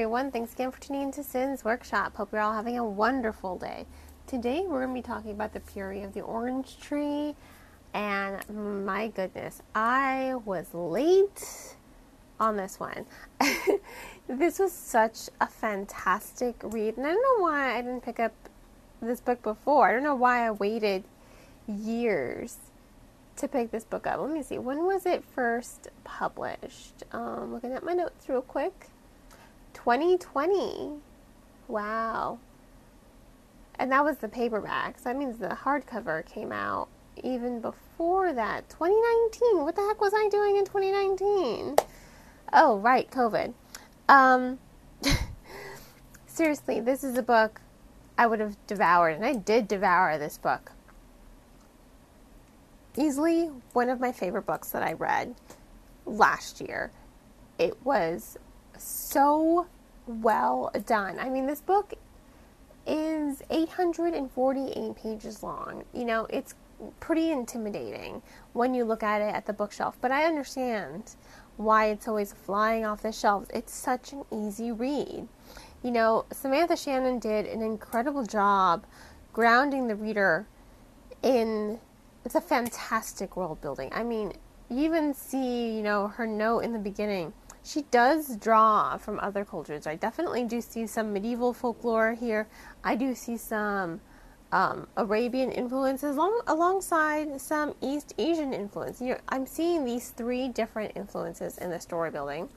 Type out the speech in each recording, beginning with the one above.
everyone. Thanks again for tuning into Sin's Workshop. Hope you're all having a wonderful day. Today we're going to be talking about the Priory of the orange tree. And my goodness, I was late on this one. this was such a fantastic read. And I don't know why I didn't pick up this book before. I don't know why I waited years to pick this book up. Let me see. When was it first published? Um, looking at my notes real quick. 2020. Wow. And that was the paperback. So that means the hardcover came out even before that. 2019. What the heck was I doing in 2019? Oh, right, COVID. Um, seriously, this is a book I would have devoured, and I did devour this book. Easily one of my favorite books that I read last year. It was so well done. I mean, this book is 848 pages long. You know, it's pretty intimidating when you look at it at the bookshelf, but I understand why it's always flying off the shelves. It's such an easy read. You know, Samantha Shannon did an incredible job grounding the reader in it's a fantastic world building. I mean, you even see, you know, her note in the beginning she does draw from other cultures. I definitely do see some medieval folklore here. I do see some um, Arabian influences along, alongside some East Asian influence. You know, I'm seeing these three different influences in the story building.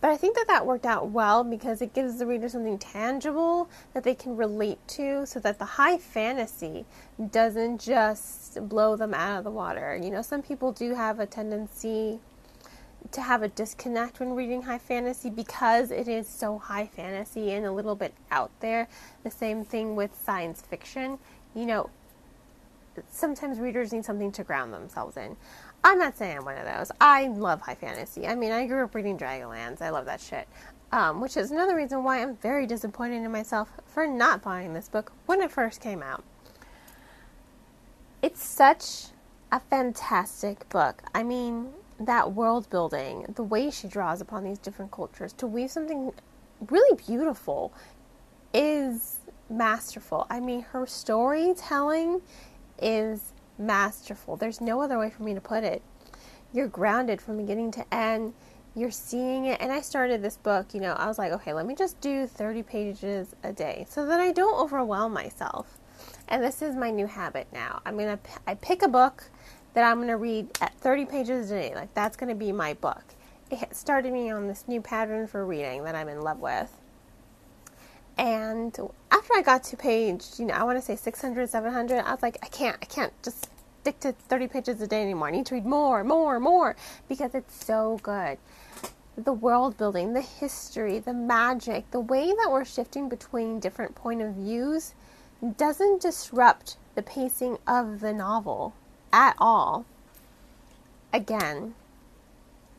But I think that that worked out well because it gives the reader something tangible that they can relate to so that the high fantasy doesn't just blow them out of the water. You know, some people do have a tendency to have a disconnect when reading high fantasy because it is so high fantasy and a little bit out there. The same thing with science fiction. You know, sometimes readers need something to ground themselves in. I'm not saying I'm one of those. I love high fantasy. I mean, I grew up reading Dragonlance. I love that shit. Um, which is another reason why I'm very disappointed in myself for not buying this book when it first came out. It's such a fantastic book. I mean, that world building, the way she draws upon these different cultures to weave something really beautiful is masterful. I mean, her storytelling is masterful. There's no other way for me to put it. You're grounded from beginning to end. You're seeing it. And I started this book, you know, I was like, okay, let me just do 30 pages a day so that I don't overwhelm myself. And this is my new habit now. I'm going to I pick a book that I'm going to read at 30 pages a day. Like, that's going to be my book. It started me on this new pattern for reading that I'm in love with. And after I got to page, you know, I want to say 600, 700, I was like, I can't, I can't just stick to 30 pages a day anymore. I need to read more, more, more because it's so good. The world building, the history, the magic, the way that we're shifting between different point of views doesn't disrupt the pacing of the novel at all. Again,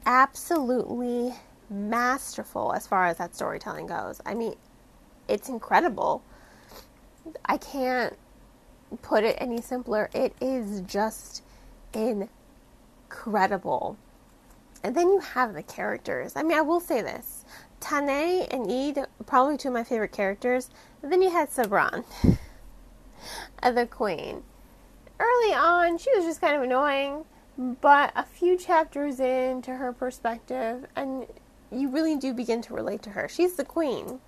absolutely masterful as far as that storytelling goes. I mean, it's incredible. I can't put it any simpler. It is just incredible. And then you have the characters. I mean, I will say this Tane and Ead, probably two of my favorite characters. And then you had Sabran, the queen early on, she was just kind of annoying, but a few chapters into her perspective, and you really do begin to relate to her. She's the queen,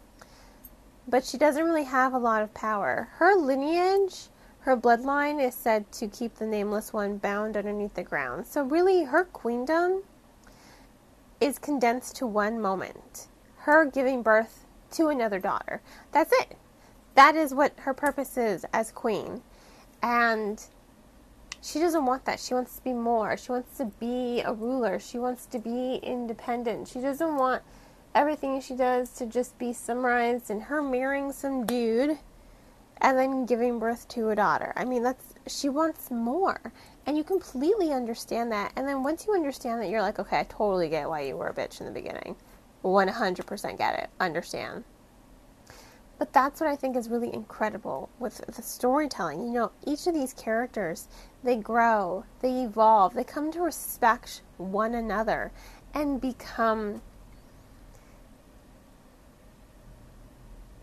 but she doesn't really have a lot of power. Her lineage, her bloodline, is said to keep the nameless one bound underneath the ground. So, really, her queendom is condensed to one moment her giving birth to another daughter. That's it. That is what her purpose is as queen. And she doesn't want that. She wants to be more. She wants to be a ruler. She wants to be independent. She doesn't want everything she does to just be summarized in her marrying some dude and then giving birth to a daughter. I mean, that's she wants more. And you completely understand that. And then once you understand that, you're like, okay, I totally get why you were a bitch in the beginning. 100% get it. Understand. But that's what I think is really incredible with the storytelling. You know, each of these characters, they grow, they evolve, they come to respect one another and become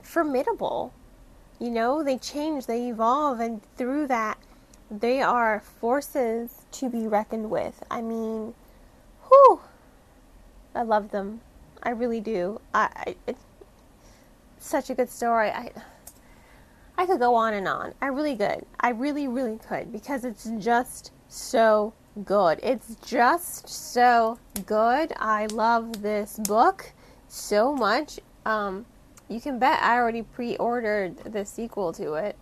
formidable. You know, they change, they evolve, and through that, they are forces to be reckoned with. I mean, whew, I love them. I really do. I, I such a good story. I I could go on and on. I really could. I really, really could because it's just so good. It's just so good. I love this book so much. Um, you can bet I already pre-ordered the sequel to it,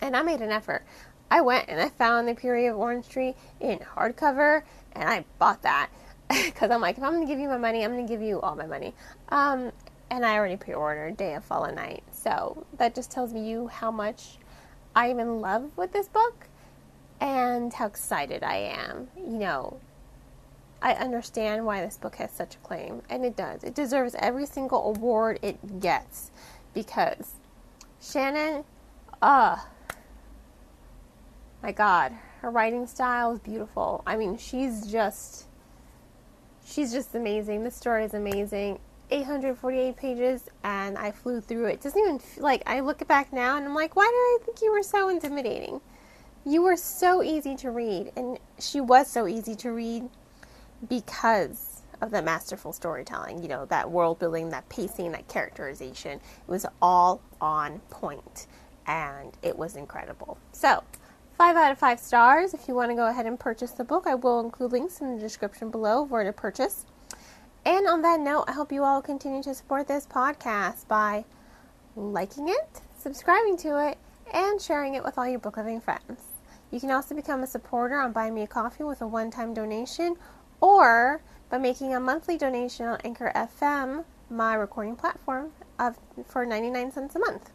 and I made an effort. I went and I found the Priory of Orange Tree in hardcover, and I bought that because I'm like, if I'm going to give you my money, I'm going to give you all my money. Um, and I already pre-ordered Day of Fallen Night, so that just tells me you how much I'm in love with this book and how excited I am. You know, I understand why this book has such acclaim, and it does. It deserves every single award it gets because Shannon, uh, my God, her writing style is beautiful. I mean, she's just, she's just amazing. The story is amazing. 848 pages, and I flew through it. Doesn't even feel like I look back now and I'm like, why did I think you were so intimidating? You were so easy to read, and she was so easy to read because of the masterful storytelling. You know, that world building, that pacing, that characterization. It was all on point, and it was incredible. So, five out of five stars. If you want to go ahead and purchase the book, I will include links in the description below where to purchase. And on that note, I hope you all continue to support this podcast by liking it, subscribing to it, and sharing it with all your book loving friends. You can also become a supporter on Buy Me a Coffee with a one time donation or by making a monthly donation on Anchor FM, my recording platform, of, for 99 cents a month.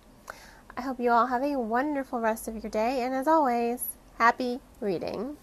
I hope you all have a wonderful rest of your day, and as always, happy reading.